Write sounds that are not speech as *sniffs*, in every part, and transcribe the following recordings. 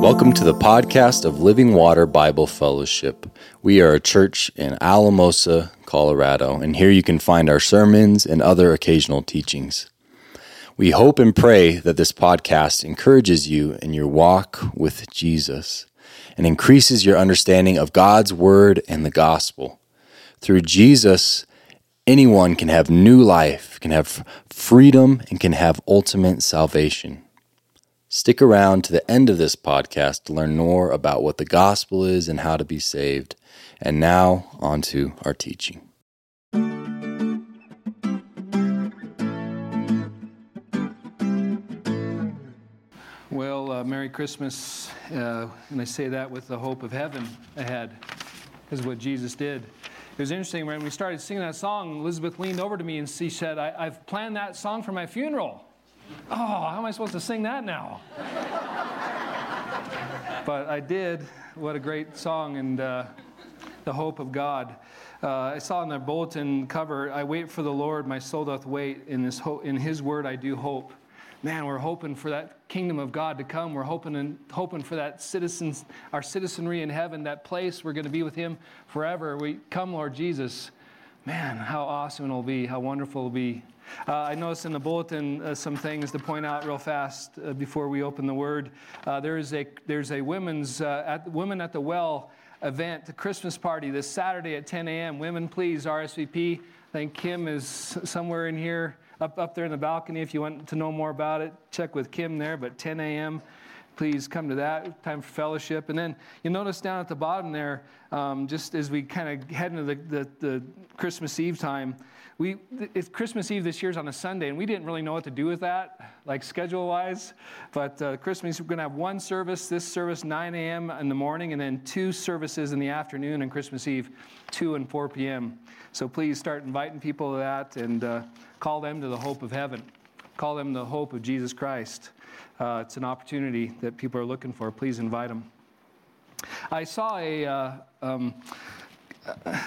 Welcome to the podcast of Living Water Bible Fellowship. We are a church in Alamosa, Colorado, and here you can find our sermons and other occasional teachings. We hope and pray that this podcast encourages you in your walk with Jesus and increases your understanding of God's Word and the gospel. Through Jesus, anyone can have new life, can have freedom, and can have ultimate salvation. Stick around to the end of this podcast to learn more about what the gospel is and how to be saved. And now, on to our teaching. Well, uh, Merry Christmas. Uh, and I say that with the hope of heaven ahead, is what Jesus did. It was interesting when we started singing that song, Elizabeth leaned over to me and she said, I, have planned that song for my funeral. Oh, how am I supposed to sing that now? *laughs* but I did. What a great song and uh, the hope of God. Uh, I saw in the bulletin cover, I wait for the Lord, my soul doth wait. In, this ho- in his word I do hope. Man, we're hoping for that kingdom of God to come. We're hoping and hoping for that citizens, our citizenry in heaven, that place we're going to be with Him forever. We come, Lord Jesus. Man, how awesome it'll be! How wonderful it'll be uh, I noticed in the bulletin uh, some things to point out real fast uh, before we open the Word. Uh, there is a there's a women's uh, at women at the well event, the Christmas party this Saturday at 10 a.m. Women, please RSVP. I think Kim is somewhere in here, up up there in the balcony. If you want to know more about it, check with Kim there. But 10 a.m please come to that time for fellowship. And then you notice down at the bottom there, um, just as we kind of head into the, the, the, Christmas Eve time, we it's Christmas Eve this year is on a Sunday, and we didn't really know what to do with that, like schedule wise. But uh, Christmas, we're going to have one service, this service 9 a.m. in the morning, and then two services in the afternoon on Christmas Eve, 2 and 4 p.m. So please start inviting people to that and uh, call them to the hope of heaven. Call them the hope of Jesus Christ. Uh, it's an opportunity that people are looking for. Please invite them. I saw a uh, um,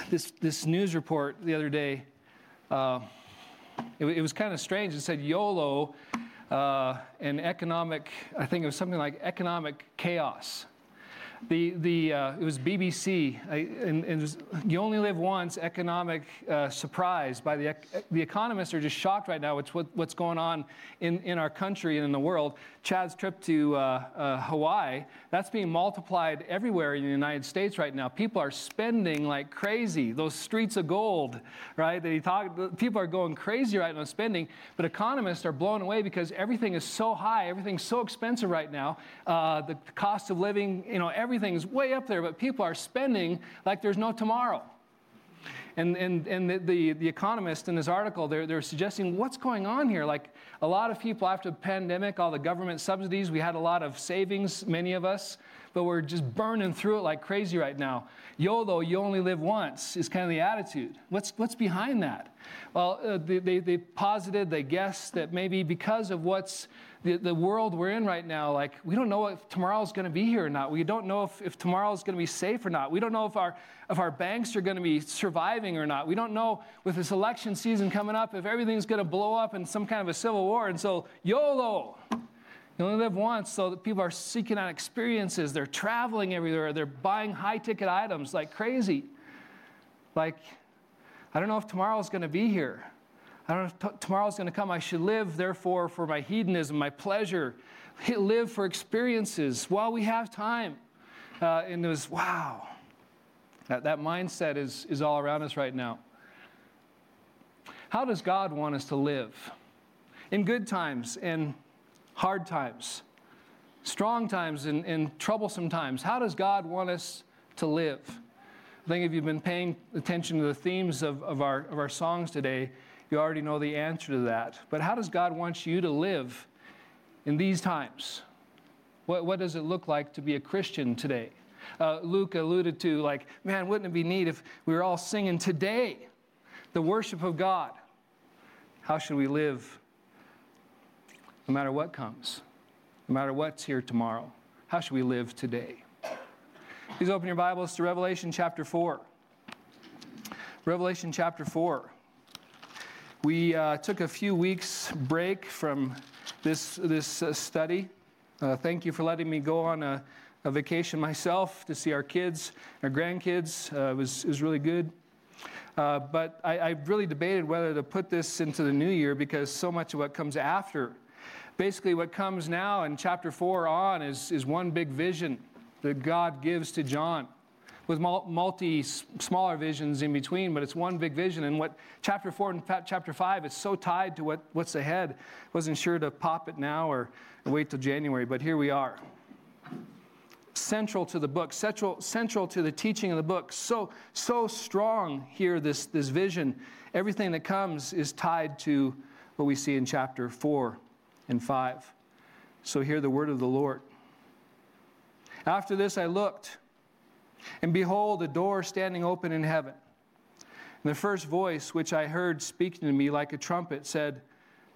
this this news report the other day. Uh, it, it, was kind of strange. It said YOLO uh, and economic. I think it was something like economic chaos. The, the, uh, it was BBC, I, and, and was, you only live once, economic uh, surprise by the, the economists are just shocked right now with what, what's going on in, in our country and in the world. Chad's trip to uh, uh, Hawaii, that's being multiplied everywhere in the United States right now. People are spending like crazy. Those streets of gold, right? That he talked, people are going crazy right now spending, but economists are blown away because everything is so high, everything's so expensive right now. Uh, the cost of living, you know, everything's way up there, but people are spending like there's no tomorrow. And, and, and the, the, the, economist in this article, they're, they're suggesting what's going on here. Like a lot of people after the pandemic, all the government subsidies, we had a lot of savings, many of us, but we're just burning through it like crazy right now. YOLO, you only live once, is kind of the attitude. What's, what's behind that? Well, uh, they, they, they posited, they guessed that maybe because of what's the, the world we're in right now, like, we don't know if tomorrow's going to be here or not. We don't know if, if tomorrow's going to be safe or not. We don't know if our, if our banks are going to be surviving or not. We don't know with this election season coming up if everything's going to blow up in some kind of a civil war. And so, YOLO. You only live once, so people are seeking out experiences. They're traveling everywhere. They're buying high ticket items like crazy. Like, I don't know if tomorrow's going to be here. I don't know if t- tomorrow's going to come. I should live, therefore, for my hedonism, my pleasure, live for experiences while we have time. Uh, and it was, wow. That, that mindset is, is all around us right now. How does God want us to live? In good times and hard times, strong times and, and troublesome times. How does God want us to live? I think if you've been paying attention to the themes of, of, our, of our songs today, you already know the answer to that. But how does God want you to live in these times? What, what does it look like to be a Christian today? Uh, Luke alluded to, like, man, wouldn't it be neat if we were all singing today the worship of God? How should we live no matter what comes, no matter what's here tomorrow? How should we live today? Please open your Bibles to Revelation chapter 4. Revelation chapter 4. We uh, took a few weeks break from this, this uh, study. Uh, thank you for letting me go on a, a, vacation myself to see our kids, our grandkids. Uh, it, was, it was really good. Uh, but I, I really debated whether to put this into the new year because so much of what comes after. Basically, what comes now in chapter 4 on is, is one big vision that God gives to John with multi smaller visions in between, but it's one big vision. And what chapter 4 and chapter 5 is so tied to what, what's ahead. Wasn't sure to pop it now or wait till January, but here we are. Central to the book, central, central to the teaching of the book. So, so strong here, this, this vision. Everything that comes is tied to what we see in chapter 4 and 5. So, hear the word of the Lord. After this, I looked and behold, a door standing open in heaven. And the first voice which I heard speaking to me like a trumpet said,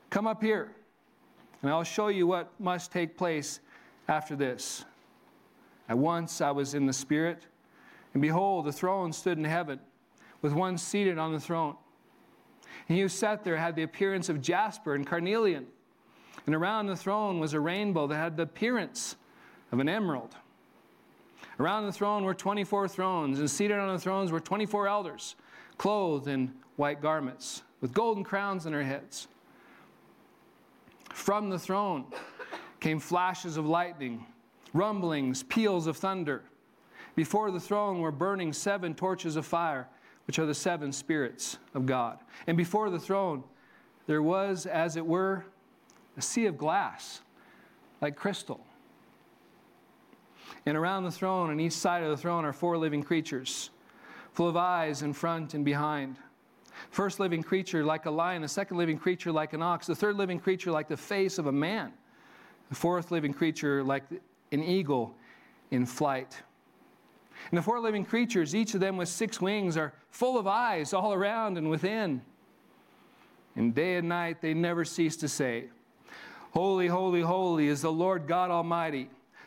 Come up here, and I'll show you what must take place after this. At once I was in the Spirit, and behold, the throne stood in heaven, with one seated on the throne. And he who sat there had the appearance of jasper and carnelian, and around the throne was a rainbow that had the appearance of an emerald. Around the throne were 24 thrones, and seated on the thrones were 24 elders, clothed in white garments, with golden crowns on their heads. From the throne came flashes of lightning, rumblings, peals of thunder. Before the throne were burning seven torches of fire, which are the seven spirits of God. And before the throne there was, as it were, a sea of glass, like crystal and around the throne, on each side of the throne, are four living creatures, full of eyes in front and behind. First living creature like a lion, the second living creature like an ox, the third living creature like the face of a man, the fourth living creature like an eagle in flight. And the four living creatures, each of them with six wings, are full of eyes all around and within. And day and night they never cease to say, Holy, holy, holy is the Lord God Almighty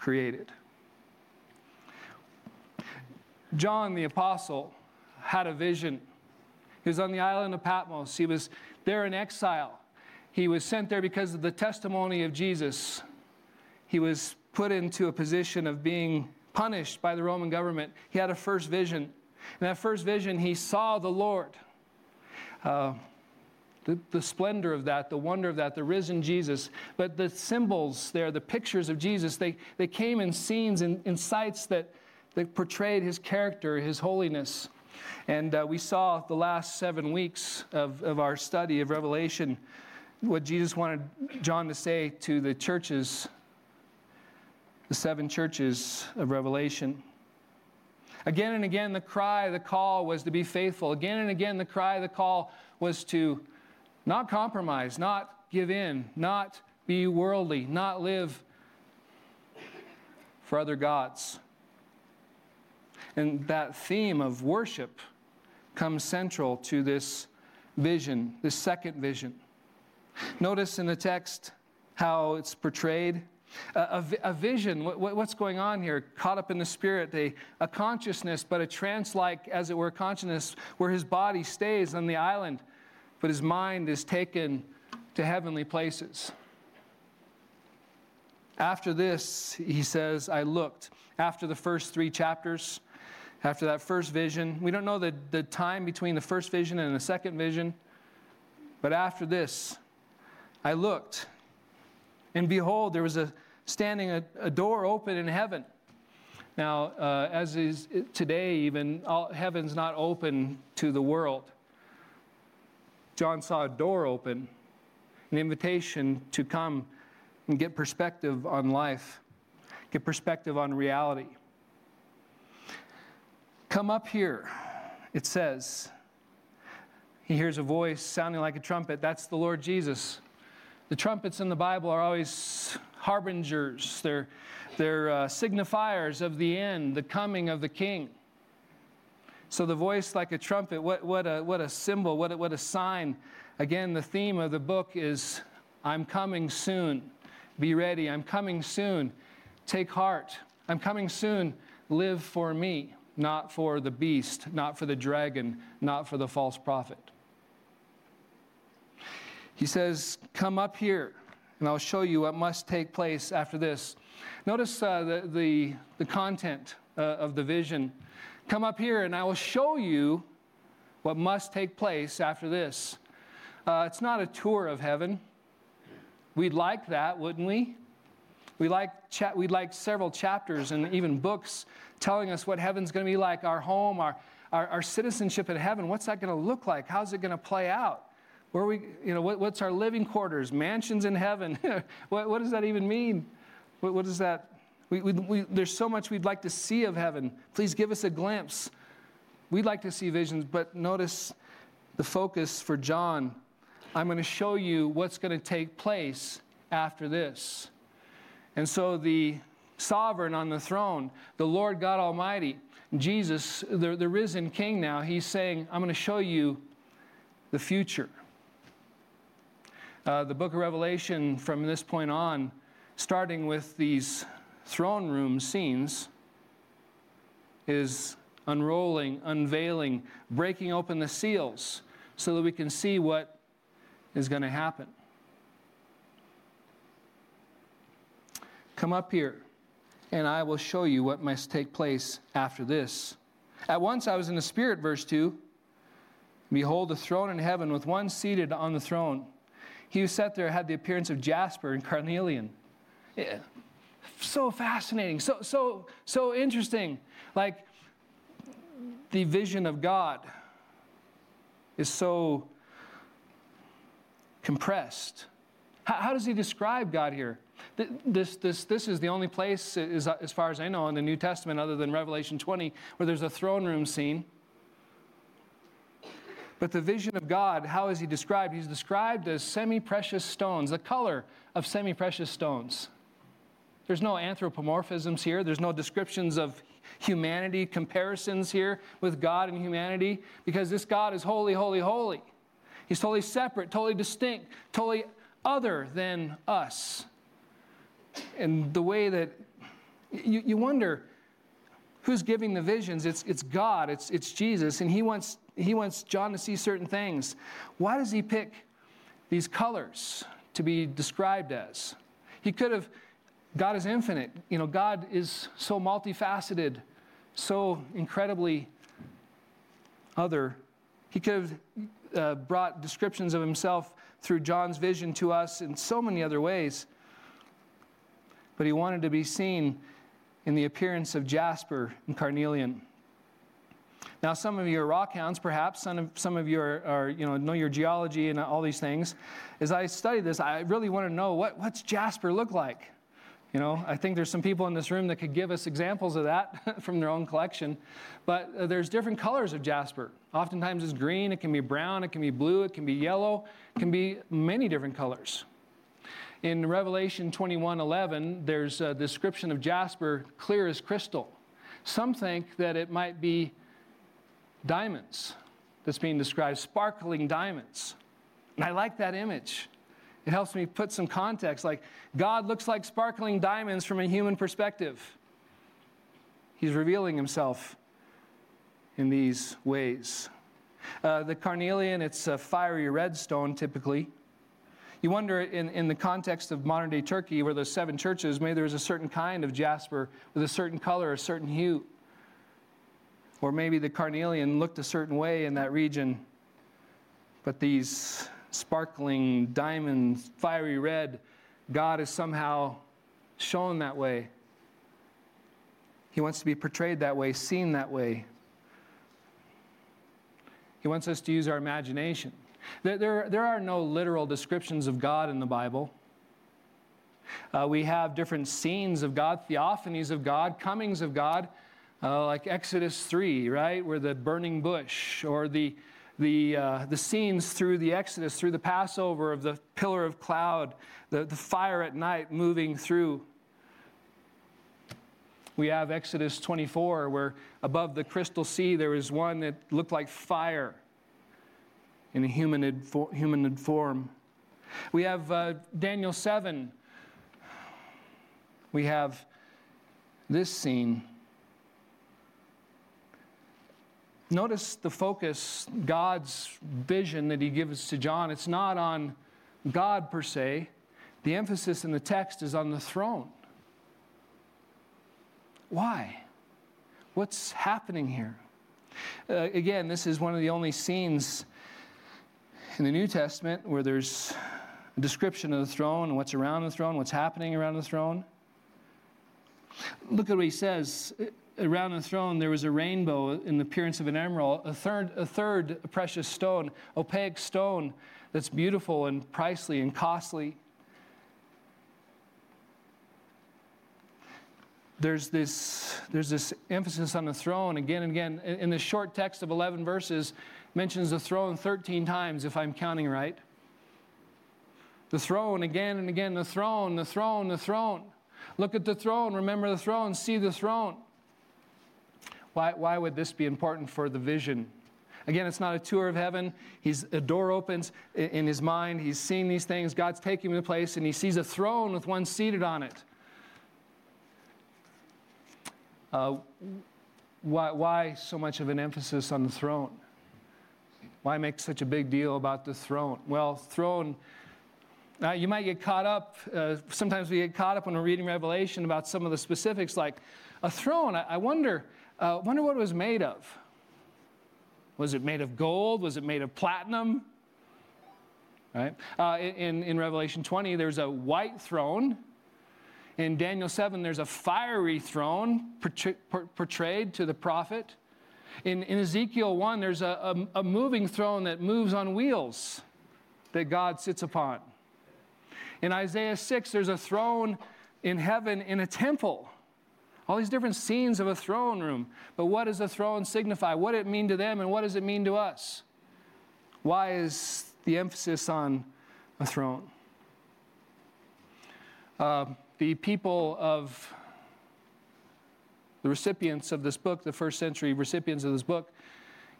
created. John the Apostle had a vision. He was on the island of Patmos. He was there in exile. He was sent there because of the testimony of Jesus. He was put into a position of being punished by the Roman government. He had a first vision. In that first vision, he saw the Lord. Uh, the, the splendor of that, the wonder of that, the risen Jesus. But the symbols there, the pictures of Jesus, they, they came in scenes and in, in sights that, that portrayed his character, his holiness. And uh, we saw the last seven weeks of, of our study of Revelation what Jesus wanted John to say to the churches, the seven churches of Revelation. Again and again, the cry, the call was to be faithful. Again and again, the cry, the call was to not compromise, not give in, not be worldly, not live for other gods. And that theme of worship comes central to this vision, this second vision. Notice in the text how it's portrayed. A, a, a vision, what, what's going on here? Caught up in the spirit, a, a consciousness, but a trance like, as it were, consciousness where his body stays on the island but his mind is taken to heavenly places. After this, he says, I looked. After the first three chapters, after that first vision, we don't know the, the time between the first vision and the second vision, but after this, I looked, and behold, there was a standing a, a door open in heaven. Now, uh, as is today, even all, heaven's not open to the world. John saw a door open, an invitation to come and get perspective on life, get perspective on reality. Come up here, it says. He hears a voice sounding like a trumpet. That's the Lord Jesus The trumpets in the Bible are always harbingers, they're, they're uh, signifiers of the end, the coming of the king. So the voice like a trumpet, what, what, a, what a symbol, what a, what a sign. Again, the theme of the book is I'm coming soon. Be ready. I'm coming soon. Take heart. I'm coming soon. Live for me, not for the beast, not for the dragon, not for the false prophet. He says, Come up here, and I'll show you what must take place after this. Notice uh, the, the, the, content uh, of the vision. Come up here, and I will show you what must take place after this. Uh, it's not a tour of heaven. We'd like that, wouldn't we? We like cha- we'd like several chapters and even books telling us what heaven's going to be like, our home, our, our, our citizenship in heaven. What's that going to look like? How's it going to play out? Where we, you know, what, what's our living quarters? Mansions in heaven? *laughs* what, what, does that even mean? What, what does that? We, we, we, there's so much we'd like to see of heaven. Please give us a glimpse. We'd like to see visions, but notice the focus for John. I'm going to show you what's going to take place after this. And so the sovereign on the throne, the Lord God Almighty, Jesus, the, the risen King now, he's saying, I'm going to show you the future. Uh, the book of Revelation, from this point on, starting with these throne room scenes, is unrolling, unveiling, breaking open the seals so that we can see what is going to happen. Come up here, and I will show you what must take place after this. At once I was in the Spirit, verse 2. Behold, a throne in heaven with one seated on the throne. He who sat there had the appearance of jasper and carnelian. So fascinating, so, so, so interesting. Like the vision of God is so compressed. How, how does he describe God here? This, this, this is the only place, as, as far as I know, in the New Testament, other than Revelation 20, where there's a throne room scene. But the vision of God, how is he described? He's described as semi precious stones, the color of semi precious stones. There's no anthropomorphisms here, there's no descriptions of humanity, comparisons here with God and humanity, because this God is holy, holy, holy. He's totally separate, totally distinct, totally other than us. And the way that you, you wonder who's giving the visions? It's, it's God, it's, it's Jesus, and he wants he wants John to see certain things. Why does he pick these colors to be described as? He could have, God is infinite. You know, God is so multifaceted, so incredibly other. He could have uh, brought descriptions of himself through John's vision to us in so many other ways. But he wanted to be seen in the appearance of jasper and carnelian. Now, some of you are rock hounds, perhaps. Some of, some of you are, are, you know, know your geology and all these things. As I study this, I really want to know what, what's jasper look like? You know, I think there's some people in this room that could give us examples of that *laughs* from their own collection. But uh, there's different colors of jasper. Oftentimes it's green, it can be brown, it can be blue, it can be yellow, it can be many different colors. In Revelation 21:11, there's a description of jasper clear as crystal. Some think that it might be diamonds that's being described, sparkling diamonds. And I like that image. It helps me put some context like God looks like sparkling diamonds from a human perspective. He's revealing himself in these ways. Uh, the carnelian, it's a fiery red stone typically. You wonder, in, in the context of modern day Turkey, where there's seven churches, maybe there's a certain kind of jasper with a certain color, a certain hue. Or maybe the carnelian looked a certain way in that region, but these sparkling diamonds, fiery red, God is somehow shown that way. He wants to be portrayed that way, seen that way. He wants us to use our imagination. There, there, are no literal descriptions of God in the Bible. Uh, we have different scenes of God, theophanies of God, comings of God uh, like Exodus 3, right, where the burning bush, or the, the, uh, the scenes through the Exodus, through the Passover of the pillar of cloud, the, the fire at night moving through. We have Exodus 24, where above the crystal sea there was one that looked like fire in a humanoid, humanoid form. We have uh, Daniel 7. We have this scene Notice the focus, God's vision that he gives to John. It's not on God per se, the emphasis in the text is on the throne. Why? What's happening here? Uh, again, this is one of the only scenes in the New Testament where there's a description of the throne and what's around the throne, what's happening around the throne. Look at what he says around the throne there was a rainbow in the appearance of an emerald, a third, a third precious stone, opaque stone that's beautiful and pricely and costly. There's this, there's this emphasis on the throne again and again. In, in this short text of 11 verses, mentions the throne 13 times, if I'm counting right. The throne again and again, the throne, the throne, the throne. Look at the throne, remember the throne, see the throne. Why, why would this be important for the vision? Again, it's not a tour of heaven. He's, a door opens in his mind. He's seeing these things. God's taking him to place, and he sees a throne with one seated on it. Uh, why, why so much of an emphasis on the throne? Why make such a big deal about the throne? Well, throne, now you might get caught up. Uh, sometimes we get caught up when we're reading Revelation about some of the specifics, like a throne. I, I wonder uh, wonder what it was made of. Was it made of gold? Was it made of platinum? Right? Uh, in, in Revelation 20, there's a white throne. In Daniel 7, there's a fiery throne portrayed to the prophet. In, in Ezekiel 1, there's a, a, a moving throne that moves on wheels that God sits upon. In Isaiah 6, there's a throne in heaven in a temple. All these different scenes of a throne room. But what does a throne signify? What does it mean to them and what does it mean to us? Why is the emphasis on a throne? Uh, the people of the recipients of this book, the first century recipients of this book,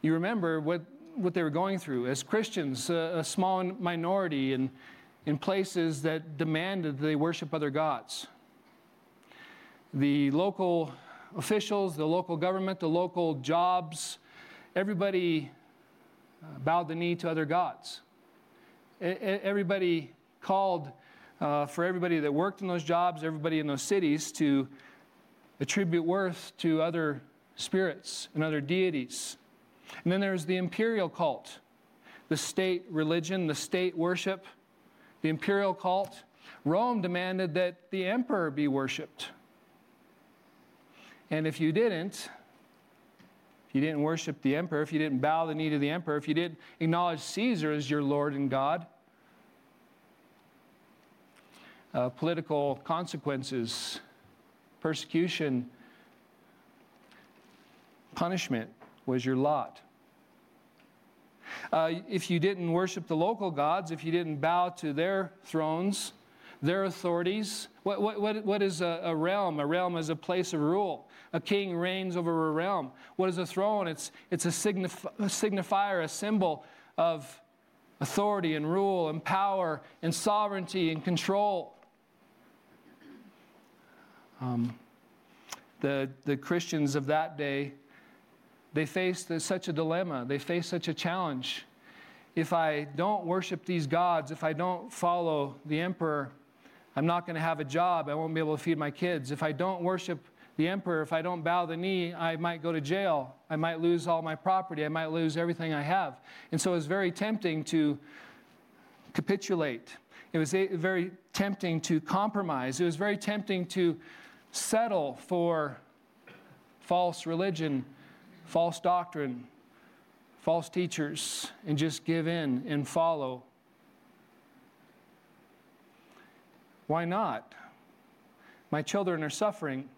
you remember what, what they were going through. As Christians, a, a small minority in, in places that demanded they worship other gods the local officials, the local government, the local jobs, everybody uh, bowed the knee to other gods. Everybody called uh, for everybody that worked in those jobs, everybody in those cities to attribute worth to other spirits and other deities. And then there's the imperial cult, the state religion, the state worship, the imperial cult. Rome demanded that the emperor be worshiped. And if you didn't, if you didn't worship the emperor, if you didn't bow the knee to the emperor, if you didn't acknowledge Caesar as your Lord and God, uh, political consequences, persecution, punishment was your lot. Uh, if you didn't worship the local gods, if you didn't bow to their thrones, their authorities, what, what, what, is a, a realm? A realm is a place of rule. A king reigns over a realm. What is a throne? It's, it's a, signif- a signifier, a symbol of authority and rule and power and sovereignty and control. Um, the, the Christians of that day, they faced such a dilemma, they faced such a challenge. If I don't worship these gods, if I don't follow the emperor, I'm not going to have a job. I won't be able to feed my kids. If I don't worship the emperor, if I don't bow the knee, I might go to jail. I might lose all my property. I might lose everything I have. And so it was very tempting to capitulate. It was very tempting to compromise. It was very tempting to settle for false religion, false doctrine, false teachers, and just give in and follow. Why not? My children are suffering.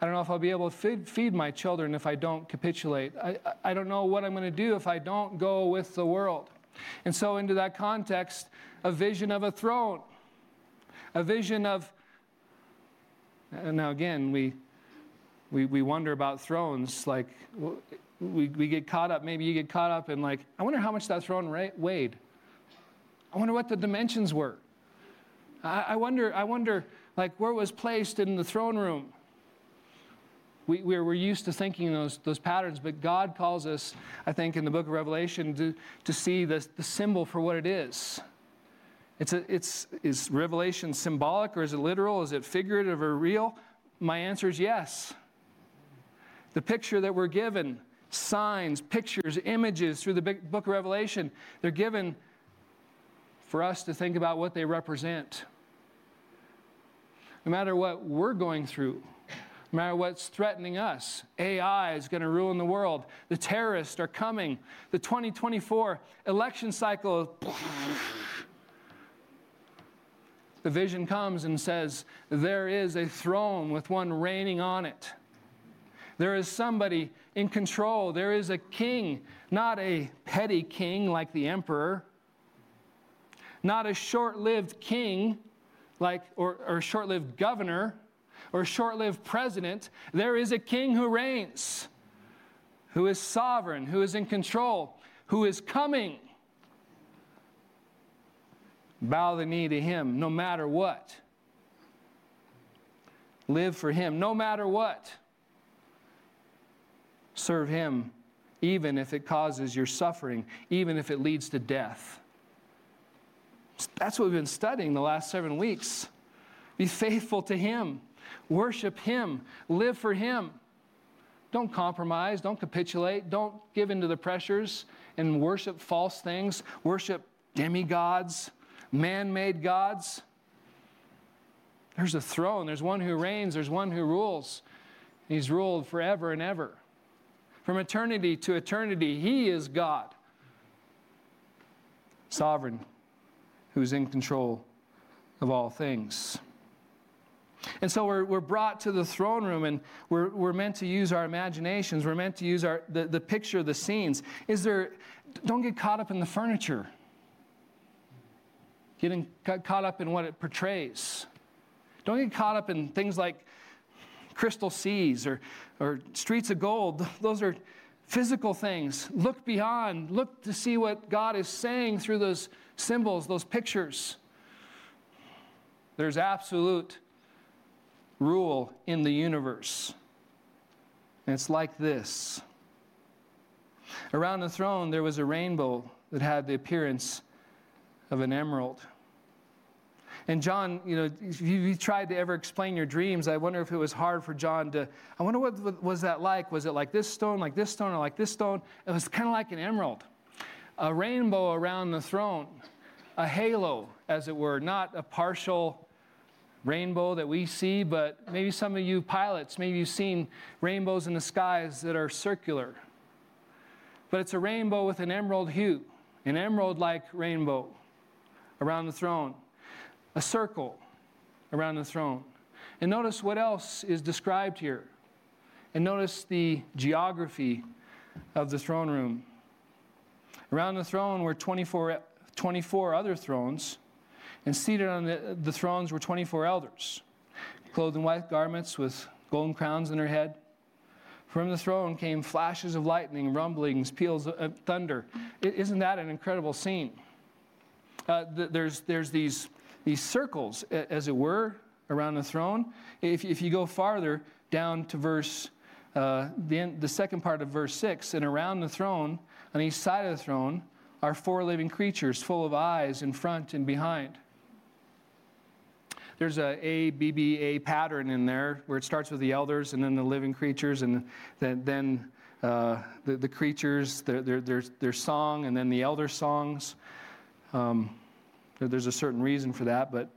I don't know if I'll be able to feed, feed my children if I don't capitulate. I, I don't know what I'm going to do if I don't go with the world. And so, into that context, a vision of a throne, a vision of, and now again, we, we, we wonder about thrones. Like, we, we get caught up, maybe you get caught up in, like, I wonder how much that throne weighed. I wonder what the dimensions were. I, I wonder, I wonder, like, where it was placed in the throne room. We, we're, we're used to thinking those, those patterns, but God calls us, I think, in the book of Revelation to, to see the, the symbol for what it is. It's a, it's, is Revelation symbolic or is it literal? Is it figurative or real? My answer is yes. The picture that we're given, signs, pictures, images through the book of Revelation, they're given for us to think about what they represent. No matter what we're going through, no matter what's threatening us. AI is going to ruin the world. The terrorists are coming. The 2024 election cycle. *laughs* The vision comes and says, There is a throne with one reigning on it. There is somebody in control. There is a king, not a petty king like the emperor, not a short lived king like, or, or short lived governor or short lived president. There is a king who reigns, who is sovereign, who is in control, who is coming. Bow the knee to him no matter what. Live for him no matter what. Serve him even if it causes your suffering, even if it leads to death. That's what we've been studying the last seven weeks. Be faithful to him. Worship Him, live for Him. Don't compromise, don't capitulate, don't give in to the pressures and worship false things, worship demigods, man made gods. There's a throne, there's one who reigns, there's one who rules. He's ruled forever and ever. From eternity to eternity, He is God, sovereign, who's in control of all things. And so we're, we're brought to the throne room and we're, we're meant to use our imaginations. We're meant to use our, the, the picture, the scenes. Is there, don't get caught up in the furniture, getting caught up in what it portrays. Don't get caught up in things like crystal seas or, or streets of gold. Those are physical things. Look beyond, look to see what God is saying through those symbols, those pictures. There's absolute rule in the universe. And it's like this Around the throne, there was a rainbow that had the appearance of an emerald. And John, you know, if you tried to ever explain your dreams, I wonder if it was hard for John to. I wonder what was that like? Was it like this stone, like this stone, or like this stone? It was kind of like an emerald, a rainbow around the throne, a halo, as it were, not a partial rainbow that we see, but maybe some of you pilots, maybe you've seen rainbows in the skies that are circular. But it's a rainbow with an emerald hue, an emerald like rainbow around the throne, a circle around the throne. And notice what else is described here. And notice the geography of the throne room. Around the throne were 24, 24 other thrones and seated on the, the thrones were 24 elders, clothed in white garments with golden crowns on their head. From the throne came flashes of lightning, rumblings, peals of thunder. Isn't that an incredible scene? Uh, there's, there's these, these circles, as it were, around the throne. If, if you go farther down to verse, uh, the, end, the second part of verse 6, and around the throne, on each side of the throne, are four living creatures full of eyes in front and behind there's a A, B, B, A pattern in there where it starts with the elders and then the living creatures and then, then uh, the, the creatures, their, their, their, their song, and then the elder songs. Um, there's a certain reason for that, but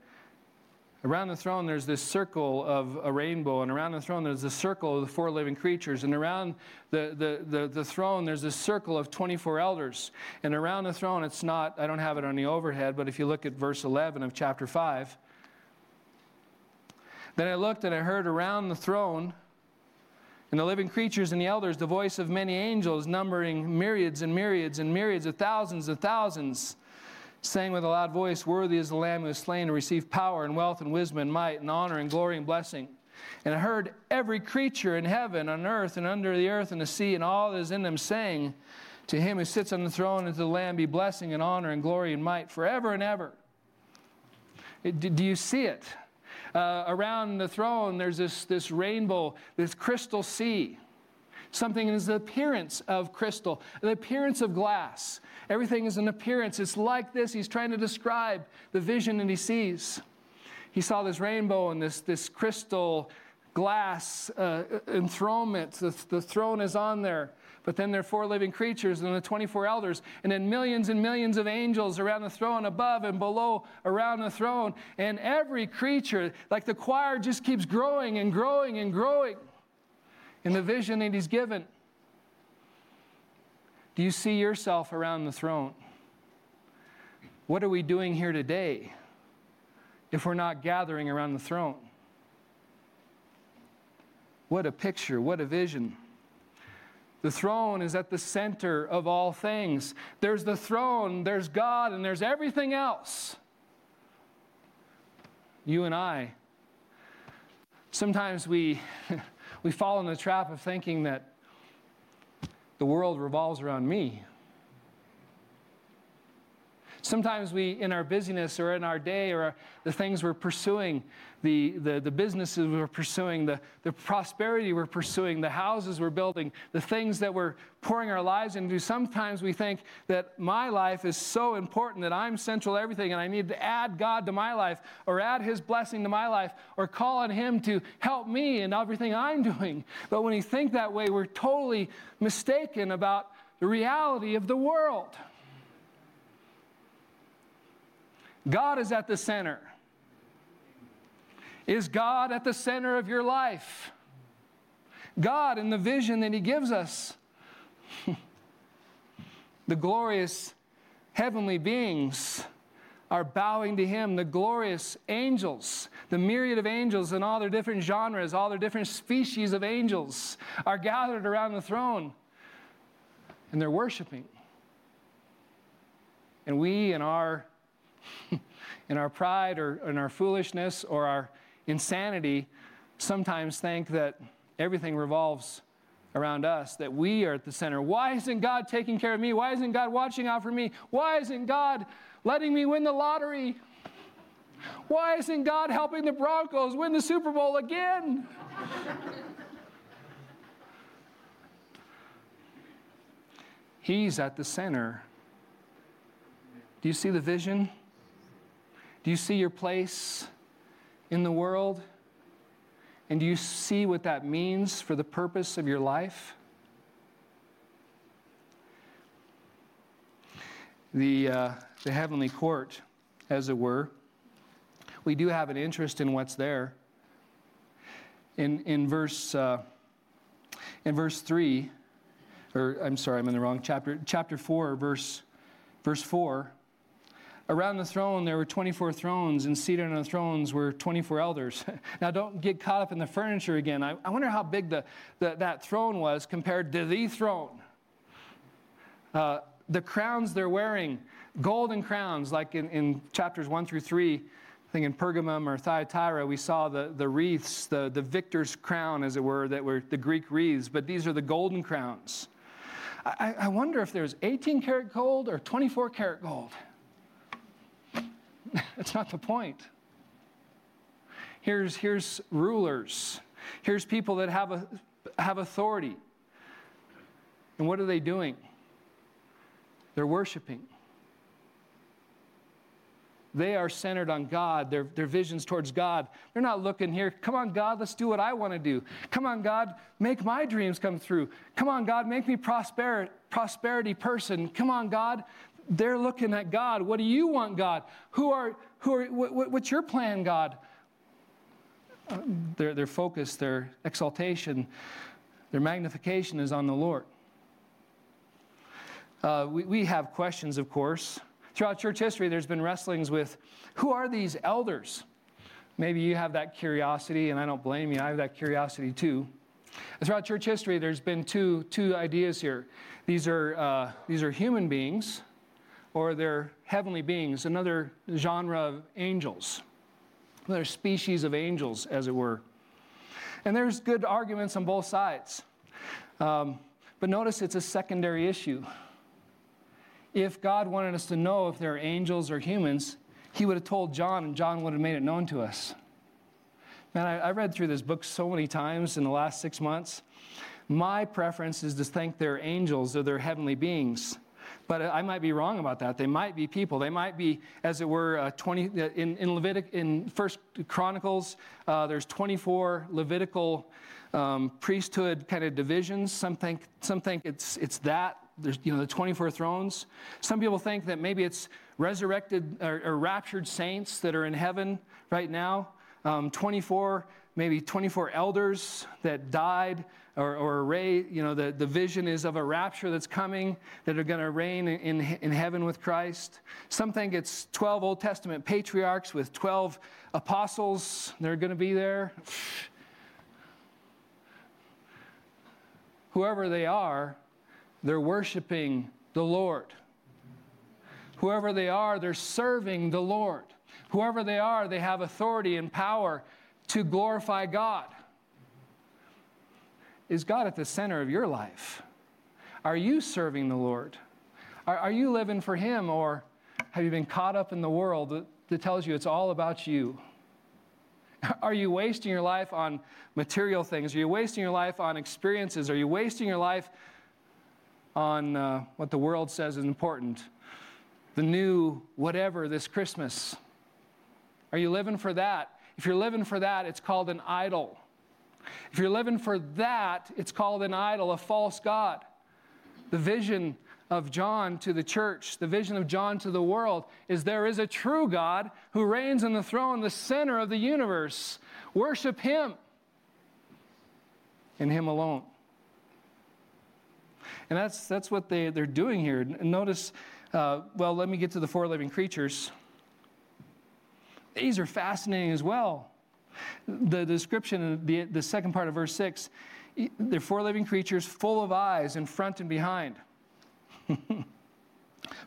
around the throne there's this circle of a rainbow, and around the throne there's a circle of the four living creatures, and around the, the, the, the throne there's this circle of 24 elders. And around the throne, it's not, I don't have it on the overhead, but if you look at verse 11 of chapter 5, then I looked and I heard around the throne And the living creatures and the elders, the voice of many angels, numbering myriads and myriads and myriads of thousands of thousands, saying with a loud voice, Worthy is the Lamb who is slain to receive power and wealth and wisdom and might and honor and glory and blessing. And I heard every creature in heaven, on earth, and under the earth, and the sea, and all that is in them, saying, To him who sits on the throne and to the Lamb be blessing and honor and glory and might forever and ever. Do you see it? Uh, around the throne, there's this, this rainbow, this crystal sea. Something is the appearance of crystal, the appearance of glass. Everything is an appearance. It's like this. He's trying to describe the vision that he sees. He saw this rainbow and this, this crystal glass uh, enthronement. The, the throne is on there. But then there are four living creatures and the 24 elders, and then millions and millions of angels around the throne, above and below around the throne. And every creature, like the choir, just keeps growing and growing and growing in the vision that he's given. Do you see yourself around the throne? What are we doing here today if we're not gathering around the throne? What a picture, what a vision. The throne is at the center of all things. There's the throne, there's God, and there's everything else. You and I, sometimes we, *laughs* we fall in the trap of thinking that the world revolves around me. Sometimes we, in our busyness or in our day or the things we're pursuing, the, the, the businesses we're pursuing, the, the prosperity we're pursuing, the houses we're building, the things that we're pouring our lives into, sometimes we think that my life is so important that I'm central to everything and I need to add God to my life or add His blessing to my life or call on Him to help me in everything I'm doing. But when we think that way, we're totally mistaken about the reality of the world. God is at the center. Is God at the center of your life? God in the vision that He gives us. *laughs* the glorious heavenly beings are bowing to Him. The glorious angels, the myriad of angels in all their different genres, all their different species of angels are gathered around the throne and they're worshiping. And we, in our *laughs* in our pride or in our foolishness or our insanity, sometimes think that everything revolves around us, that we are at the center. Why isn't God taking care of me? Why isn't God watching out for me? Why isn't God letting me win the lottery? Why isn't God helping the Broncos win the Super Bowl again? *laughs* He's at the center. Do you see the vision? Do you see your place in the world? And do you see what that means for the purpose of your life? The, uh, the heavenly court, as it were, we do have an interest in what's there. In, in, verse, uh, in verse 3, or I'm sorry, I'm in the wrong chapter, chapter 4, verse, verse 4 Around the throne, there were 24 thrones, and seated on the thrones were 24 elders. *laughs* now, don't get caught up in the furniture again. I, I wonder how big the, the, that throne was compared to the throne. Uh, the crowns they're wearing, golden crowns, like in, in chapters 1 through 3. I think in Pergamum or Thyatira, we saw the, the wreaths, the, the victor's crown, as it were, that were the Greek wreaths, but these are the golden crowns. I, I wonder if there's 18 karat gold or 24 karat gold. *laughs* That's not the point. Here's, here's rulers. Here's people that have, a, have authority. And what are they doing? They're worshiping. They are centered on God, their, their visions towards God. They're not looking here, come on, God, let's do what I want to do. Come on, God, make my dreams come through. Come on, God, make me prosper, prosperity person. Come on, God, they're looking at God. What do you want, God? Who are, who are what, what's your plan, God? Uh, their, their focus, their exaltation, their magnification is on the Lord. Uh, we, we have questions, of course. Throughout church history, there's been wrestlings with who are these elders? Maybe you have that curiosity, and I don't blame you. I have that curiosity too. Throughout church history, there's been two, two ideas here. These are, uh, these are human beings, or they're heavenly beings, another genre of angels, another species of angels, as it were. And there's good arguments on both sides. Um, but notice it's a secondary issue. If God wanted us to know if they're angels or humans, he would have told John, and John would have made it known to us. Man, I, I read through this book so many times in the last six months. My preference is to think they're angels or they're heavenly beings. But I might be wrong about that. They might be people. They might be, as it were, uh, 20 uh, in, in Levitic in First Chronicles. Uh, there's 24 Levitical um, priesthood kind of divisions. Some think some think it's it's that. There's you know the 24 thrones. Some people think that maybe it's resurrected or, or raptured saints that are in heaven right now. Um, 24 maybe 24 elders that died or, or array, you know, the, the vision is of a rapture that's coming that are going to reign in, in heaven with Christ. Some think it's 12 Old Testament patriarchs with 12 apostles that are going to be there. Whoever they are, they're worshiping the Lord. Whoever they are, they're serving the Lord. Whoever they are, they have authority and power to glorify God. Is God at the center of your life? Are you serving the Lord? Are, are you living for Him, or have you been caught up in the world that, that tells you it's all about you? *laughs* Are you wasting your life on material things? Are you wasting your life on experiences? Are you wasting your life on uh, what the world says is important? The new whatever this Christmas. Are you living for that? If you're living for that, it's called an idol. If you're living for that, it's called an idol, a false God. The vision of John to the church, the vision of John to the world, is there is a true God who reigns on the throne, the center of the universe. Worship Him and Him alone. And that's, that's what they, they're doing here. Notice, uh, well, let me get to the four living creatures. These are fascinating as well. The description, the, the second part of verse 6, they're four living creatures full of eyes in front and behind. *laughs*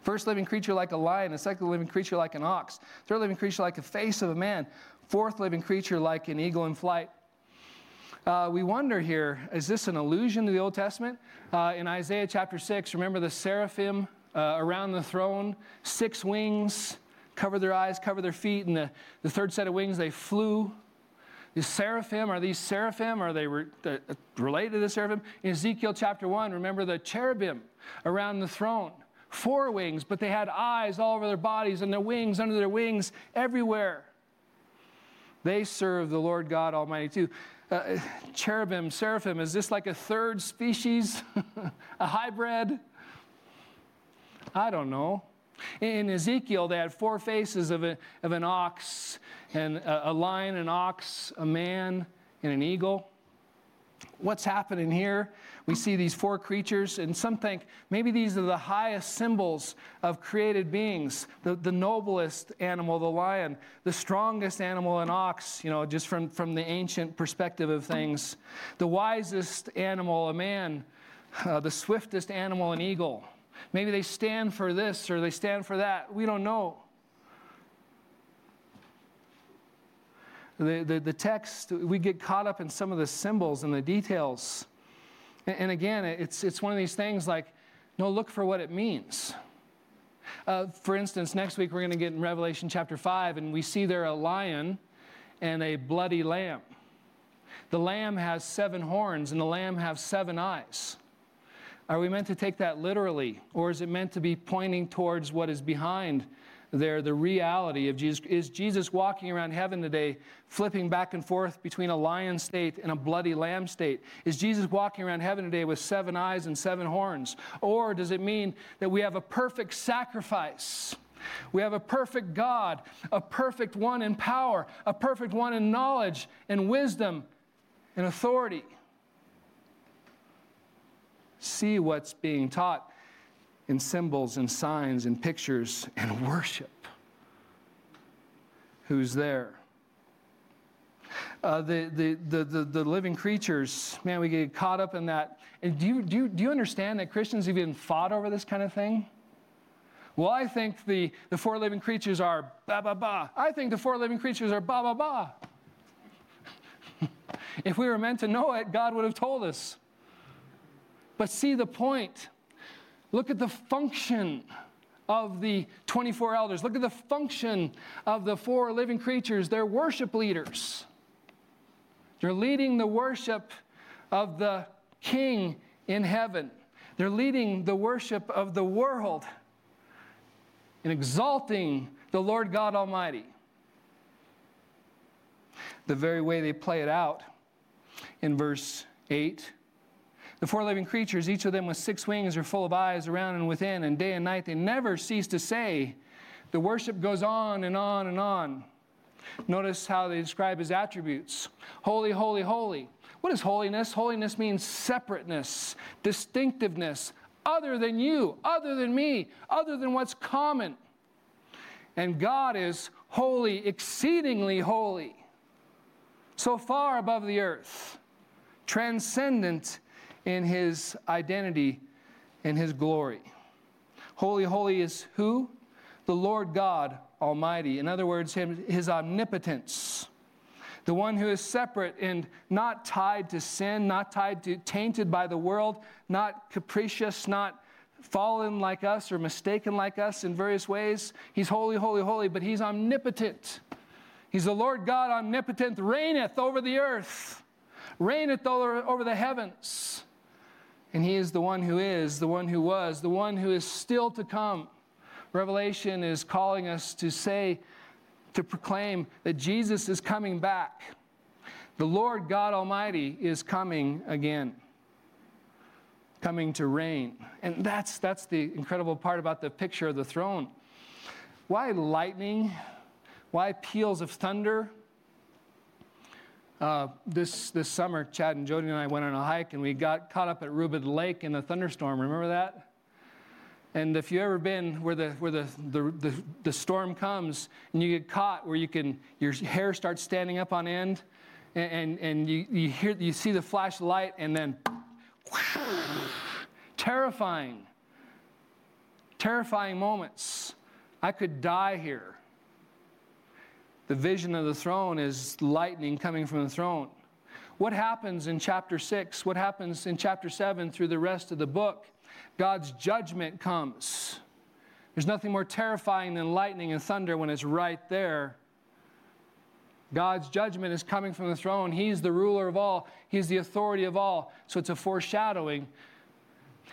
First living creature like a lion, the second living creature like an ox, third living creature like the face of a man, fourth living creature like an eagle in flight. Uh, we wonder here is this an allusion to the Old Testament? Uh, in Isaiah chapter 6, remember the seraphim uh, around the throne, six wings, cover their eyes, cover their feet, and the, the third set of wings, they flew. The seraphim, are these seraphim? Are they re, related to the seraphim? In Ezekiel chapter 1, remember the cherubim around the throne. Four wings, but they had eyes all over their bodies and their wings under their wings everywhere. They serve the Lord God Almighty too. Uh, cherubim, seraphim, is this like a third species? *laughs* a hybrid? I don't know. In Ezekiel, they had four faces of, a, of an ox, and a, a lion, an ox, a man, and an eagle. What's happening here? We see these four creatures, and some think maybe these are the highest symbols of created beings. The, the noblest animal, the lion, the strongest animal, an ox, you know, just from, from the ancient perspective of things. The wisest animal, a man, uh, the swiftest animal, an eagle. Maybe they stand for this or they stand for that. We don't know. The, the, the text, we get caught up in some of the symbols and the details. And, and again, it's, it's one of these things like, no, look for what it means. Uh, for instance, next week we're going to get in Revelation chapter 5, and we see there a lion and a bloody lamb. The lamb has seven horns, and the lamb has seven eyes. Are we meant to take that literally, or is it meant to be pointing towards what is behind there, the reality of Jesus? Is Jesus walking around heaven today, flipping back and forth between a lion state and a bloody lamb state? Is Jesus walking around heaven today with seven eyes and seven horns? Or does it mean that we have a perfect sacrifice? We have a perfect God, a perfect one in power, a perfect one in knowledge and wisdom and authority see what's being taught in symbols and signs and pictures and worship. Who's there? Uh, the, the, the, the, the living creatures, man, we get caught up in that. And do you, do, you, do you understand that Christians have even fought over this kind of thing? Well, I think the, the four living creatures are ba ba ba. I think the four living creatures are ba ba ba. *laughs* if we were meant to know it, God would have told us. But see the point. Look at the function of the 24 elders. Look at the function of the four living creatures. They're worship leaders. They're leading the worship of the King in heaven. They're leading the worship of the world in exalting the Lord God Almighty. The very way they play it out in verse 8 the four living creatures, each of them with six wings, are full of eyes around and within, and day and night they never cease to say. The worship goes on and on and on. Notice how they describe his attributes holy, holy, holy. What is holiness? Holiness means separateness, distinctiveness, other than you, other than me, other than what's common. And God is holy, exceedingly holy, so far above the earth, transcendent in his identity and his glory. Holy, holy is who? The Lord God Almighty. In other words, his omnipotence. The one who is separate and not tied to sin, not tied to, tainted by the world, not capricious, not fallen like us or mistaken like us in various ways. He's holy, holy, holy, but he's omnipotent. He's the Lord God omnipotent, reigneth over the earth, reigneth over, over the heavens. And he is the one who is, the one who was, the one who is still to come. Revelation is calling us to say, to proclaim that Jesus is coming back. The Lord God Almighty is coming again, coming to reign. And that's, that's the incredible part about the picture of the throne. Why lightning? Why peals of thunder? Uh, this, this summer, Chad and Jody and I went on a hike and we got caught up at Rubid Lake in a thunderstorm. Remember that? And if you've ever been where the, where the, the, the, the storm comes and you get caught where you can, your hair starts standing up on end and, and, and you, you, hear, you see the flash of light and then *sniffs* terrifying, terrifying moments. I could die here. The vision of the throne is lightning coming from the throne. What happens in chapter 6? What happens in chapter 7 through the rest of the book? God's judgment comes. There's nothing more terrifying than lightning and thunder when it's right there. God's judgment is coming from the throne. He's the ruler of all, He's the authority of all. So it's a foreshadowing.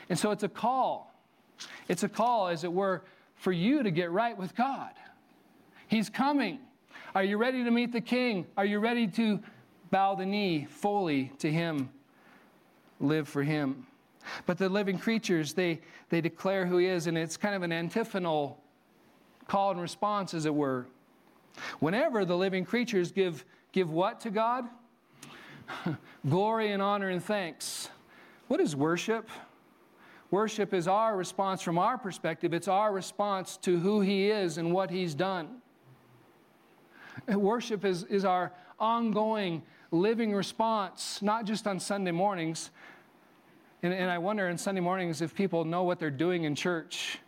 And so it's a call. It's a call, as it were, for you to get right with God. He's coming. Are you ready to meet the King? Are you ready to bow the knee fully to Him? Live for Him. But the living creatures, they, they declare who He is, and it's kind of an antiphonal call and response, as it were. Whenever the living creatures give, give what to God? *laughs* Glory and honor and thanks. What is worship? Worship is our response from our perspective. It's our response to who He is and what He's done. *laughs* Worship is, is our ongoing living response, not just on Sunday mornings. And, and I wonder in Sunday mornings if people know what they're doing in church.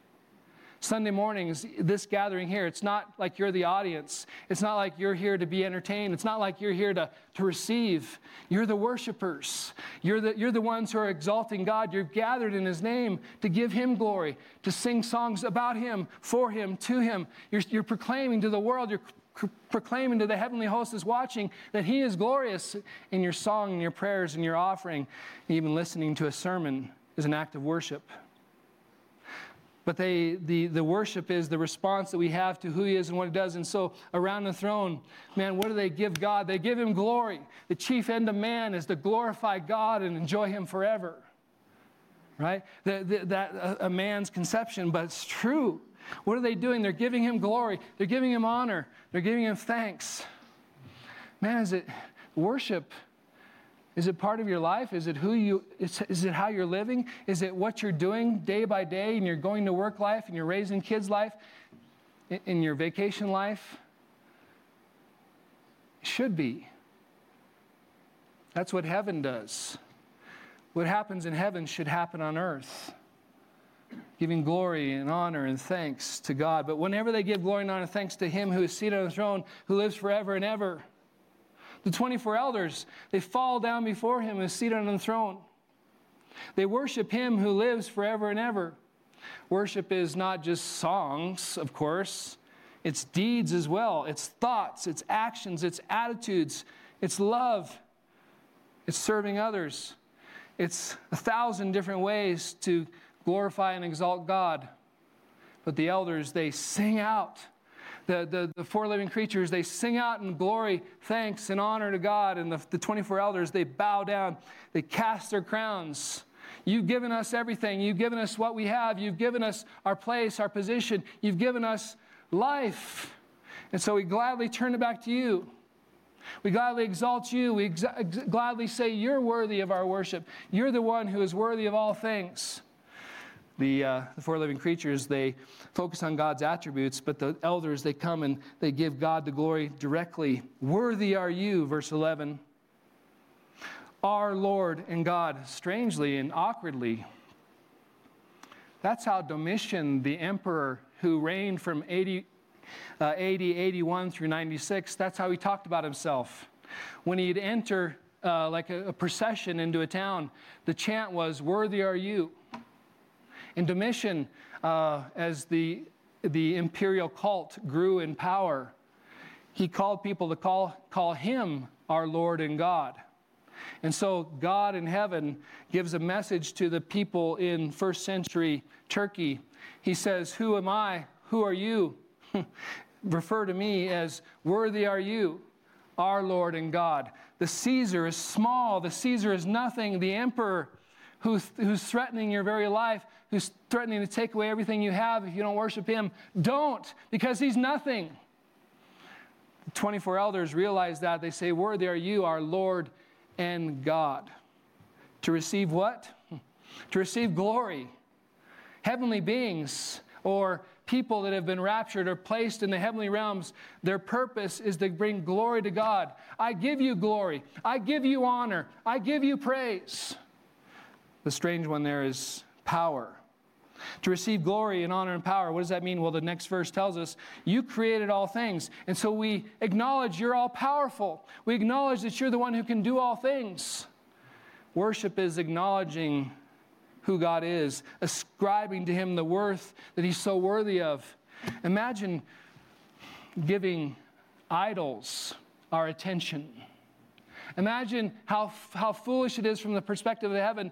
Sunday mornings, this gathering here, it's not like you're the audience. It's not like you're here to be entertained. It's not like you're here to, to receive. You're the worshipers. You're the, you're the ones who are exalting God. You're gathered in His name to give Him glory, to sing songs about Him, for Him, to Him. You're, you're proclaiming to the world, you're proclaiming to the heavenly host is watching that He is glorious in your song and your prayers and your offering. Even listening to a sermon is an act of worship. But they, the, the worship is the response that we have to who He is and what He does. And so around the throne, man, what do they give God? They give Him glory. The chief end of man is to glorify God and enjoy Him forever. Right? The, the, that a, a man's conception, but it's true. What are they doing? They're giving him glory, they're giving him honor, they're giving him thanks. Man, is it worship? Is it part of your life? Is it who you is, is it how you're living? Is it what you're doing day by day and you're going to work life and you're raising kids life in, in your vacation life? It should be. That's what heaven does. What happens in heaven should happen on earth, giving glory and honor and thanks to God. But whenever they give glory and honor and thanks to Him who is seated on the throne, who lives forever and ever, the 24 elders, they fall down before Him who is seated on the throne. They worship Him who lives forever and ever. Worship is not just songs, of course, it's deeds as well. It's thoughts, it's actions, it's attitudes, it's love, it's serving others. It's a thousand different ways to glorify and exalt God. But the elders, they sing out. The, the, the four living creatures, they sing out in glory, thanks, and honor to God. And the, the 24 elders, they bow down, they cast their crowns. You've given us everything. You've given us what we have. You've given us our place, our position. You've given us life. And so we gladly turn it back to you. We gladly exalt you. We ex- gladly say, You're worthy of our worship. You're the one who is worthy of all things. The, uh, the four living creatures, they focus on God's attributes, but the elders, they come and they give God the glory directly. Worthy are you, verse 11. Our Lord and God, strangely and awkwardly. That's how Domitian, the emperor who reigned from 80, uh, 80 81 through 96, that's how he talked about himself. When he'd enter uh, like a, a procession into a town, the chant was, Worthy are you. And Domitian, uh, as the, the imperial cult grew in power, he called people to call, call him our Lord and God. And so God in heaven gives a message to the people in first century Turkey. He says, Who am I? Who are you? *laughs* Refer to me as worthy are you, our Lord and God. The Caesar is small, the Caesar is nothing. The emperor who's, who's threatening your very life, who's threatening to take away everything you have if you don't worship him, don't, because he's nothing. The 24 elders realize that. They say, Worthy are you, our Lord and God. To receive what? *laughs* To receive glory. Heavenly beings or people that have been raptured or placed in the heavenly realms, their purpose is to bring glory to God. I give you glory. I give you honor. I give you praise. The strange one there is power. To receive glory and honor and power, what does that mean? Well, the next verse tells us, You created all things. And so we acknowledge you're all powerful. We acknowledge that you're the one who can do all things. Worship is acknowledging who God is, ascribing to Him the worth that He's so worthy of. Imagine giving idols our attention. Imagine how, how foolish it is from the perspective of heaven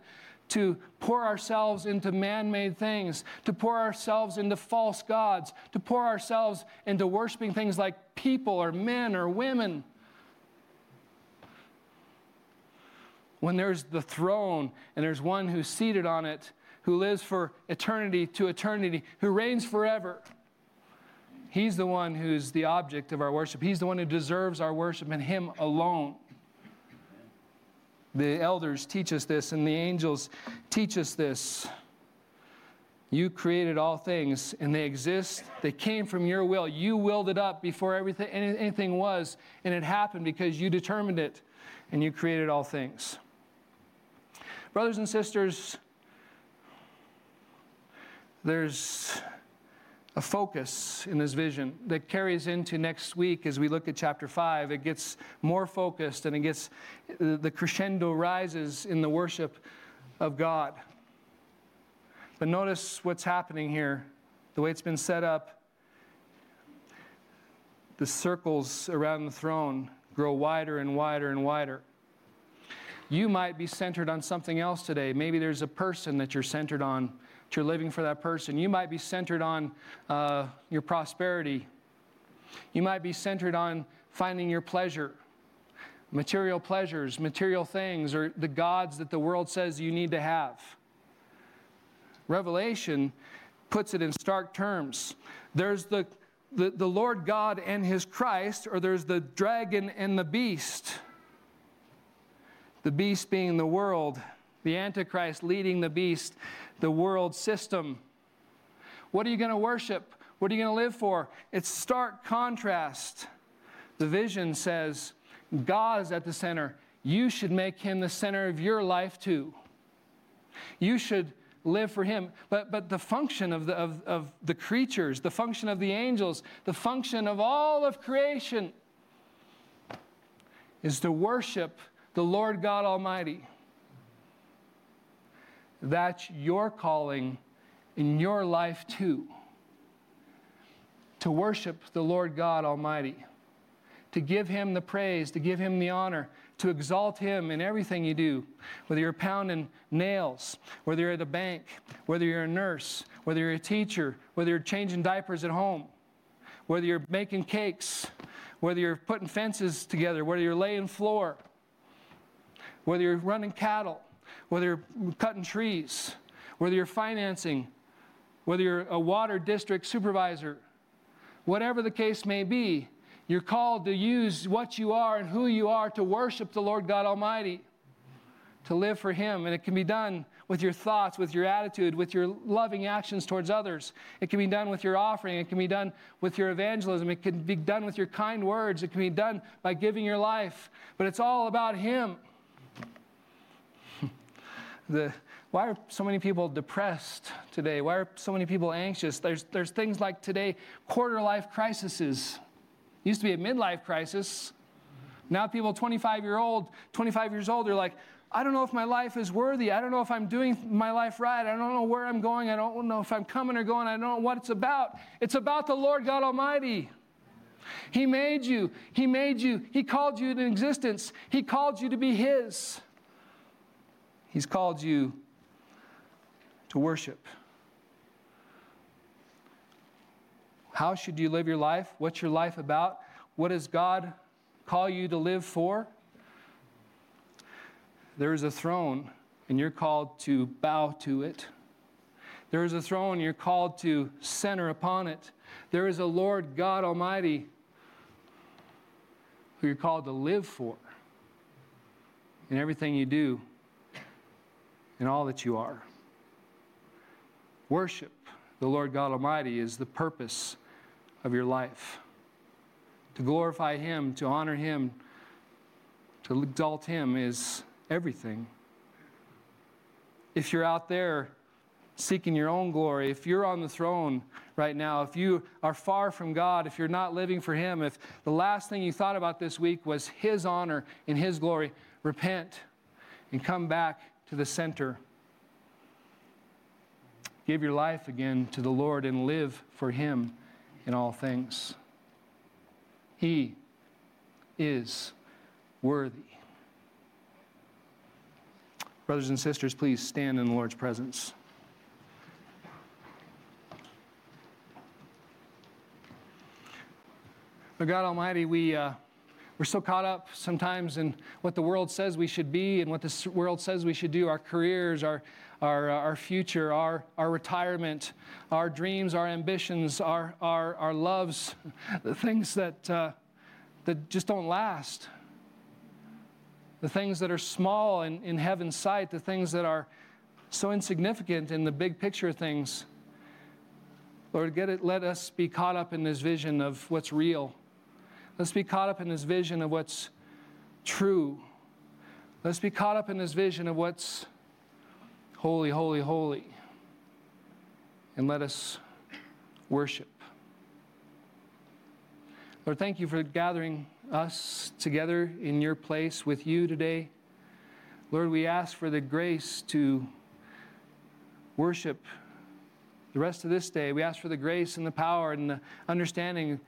to pour ourselves into man made things, to pour ourselves into false gods, to pour ourselves into worshiping things like people or men or women. When there's the throne and there's one who's seated on it, who lives for eternity to eternity, who reigns forever. He's the one who's the object of our worship. He's the one who deserves our worship, and Him alone. The elders teach us this, and the angels teach us this. You created all things, and they exist. They came from your will. You willed it up before everything, anything was, and it happened because you determined it, and you created all things. Brothers and sisters, there's a focus in this vision that carries into next week as we look at chapter 5. It gets more focused and it gets, the crescendo rises in the worship of God. But notice what's happening here, the way it's been set up. The circles around the throne grow wider and wider and wider. You might be centered on something else today. Maybe there's a person that you're centered on that you're living for that person. You might be centered on uh, your prosperity. You might be centered on finding your pleasure, material pleasures, material things, or the gods that the world says you need to have. Revelation puts it in stark terms. There's the, the, the Lord God and his Christ, or there's the dragon and the beast. The beast being the world, the Antichrist leading the beast the world system. What are you going to worship? What are you going to live for? It's stark contrast. The vision says God is at the center. you should make him the center of your life too. You should live for him. But, but the function of the, of, of the creatures, the function of the angels, the function of all of creation is to worship the Lord God Almighty. That's your calling in your life too. To worship the Lord God Almighty, to give Him the praise, to give Him the honor, to exalt Him in everything you do, whether you're pounding nails, whether you're at a bank, whether you're a nurse, whether you're a teacher, whether you're changing diapers at home, whether you're making cakes, whether you're putting fences together, whether you're laying floor, whether you're running cattle, whether you're cutting trees, whether you're financing, whether you're a water district supervisor, whatever the case may be, you're called to use what you are and who you are to worship the Lord God Almighty, to live for Him. And it can be done with your thoughts, with your attitude, with your loving actions towards others. It can be done with your offering. It can be done with your evangelism. It can be done with your kind words. It can be done by giving your life. But it's all about Him. The, why are so many people depressed today? Why are so many people anxious? There's, there's things like today quarter life crises used to be a midlife crisis. Now people 25 year old, 25 years old, they're like, I don't know if my life is worthy. I don't know if I'm doing my life right. I don't know where I'm going. I don't know if I'm coming or going. I don't know what it's about. It's about the Lord God Almighty. He made you. He made you. He called you into existence. He called you to be His. He's called you to worship. How should you live your life? What's your life about? What does God call you to live for? There is a throne, and you're called to bow to it. There is a throne, you're called to center upon it. There is a Lord God Almighty who you're called to live for in everything you do, in all that you are. Worship the Lord God Almighty is the purpose of your life. To glorify Him, to honor Him, to exalt Him is everything. If you're out there seeking your own glory, if you're on the throne right now, if you are far from God, if you're not living for Him, if the last thing you thought about this week was His honor and His glory, repent and come back to the center. Give your life again to the Lord and live for Him in all things. He is worthy. Brothers and sisters, please stand in the Lord's presence. But God Almighty, we. Uh, we're so caught up sometimes in what the world says we should be and what the world says we should do our careers, our, our, uh, our future, our, our retirement, our dreams, our ambitions, our, our, our loves, *laughs* the things that, uh, that just don't last. The things that are small in, in heaven's sight, the things that are so insignificant in the big picture of things. Lord, get it, let us be caught up in this vision of what's real Let's be caught up in this vision of what's true. Let's be caught up in this vision of what's holy, holy, holy. And let us worship. Lord, thank you for gathering us together in your place with you today. Lord, we ask for the grace to worship the rest of this day. We ask for the grace and the power and the understanding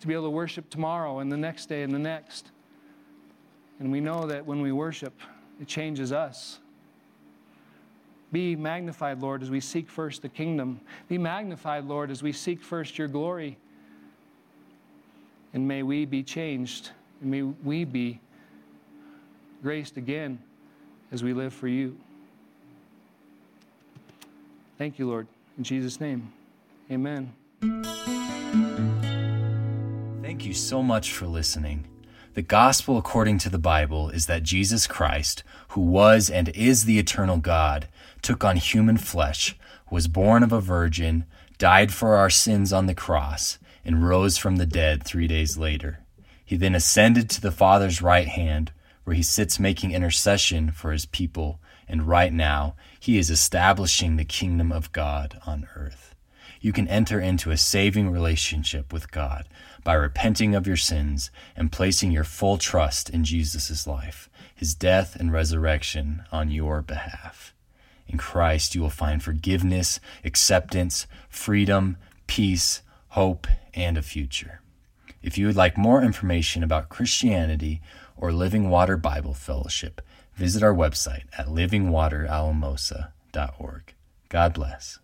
to be able to worship tomorrow and the next day and the next. And we know that when we worship, it changes us. Be magnified, Lord, as we seek first the kingdom. Be magnified, Lord, as we seek first your glory. And may we be changed, and may we be graced again as we live for you. Thank you, Lord. In Jesus' name, amen. Thank you so much for listening. The gospel according to the Bible is that Jesus Christ, who was and is the eternal God, took on human flesh, was born of a virgin, died for our sins on the cross, and rose from the dead three days later. He then ascended to the Father's right hand, where he sits making intercession for his people, and right now he is establishing the kingdom of God on earth. You can enter into a saving relationship with God by repenting of your sins and placing your full trust in Jesus' life, his death and resurrection on your behalf. In Christ, you will find forgiveness, acceptance, freedom, peace, hope, and a future. If you would like more information about Christianity or Living Water Bible Fellowship, visit our website at livingwateralamosa.org. God bless.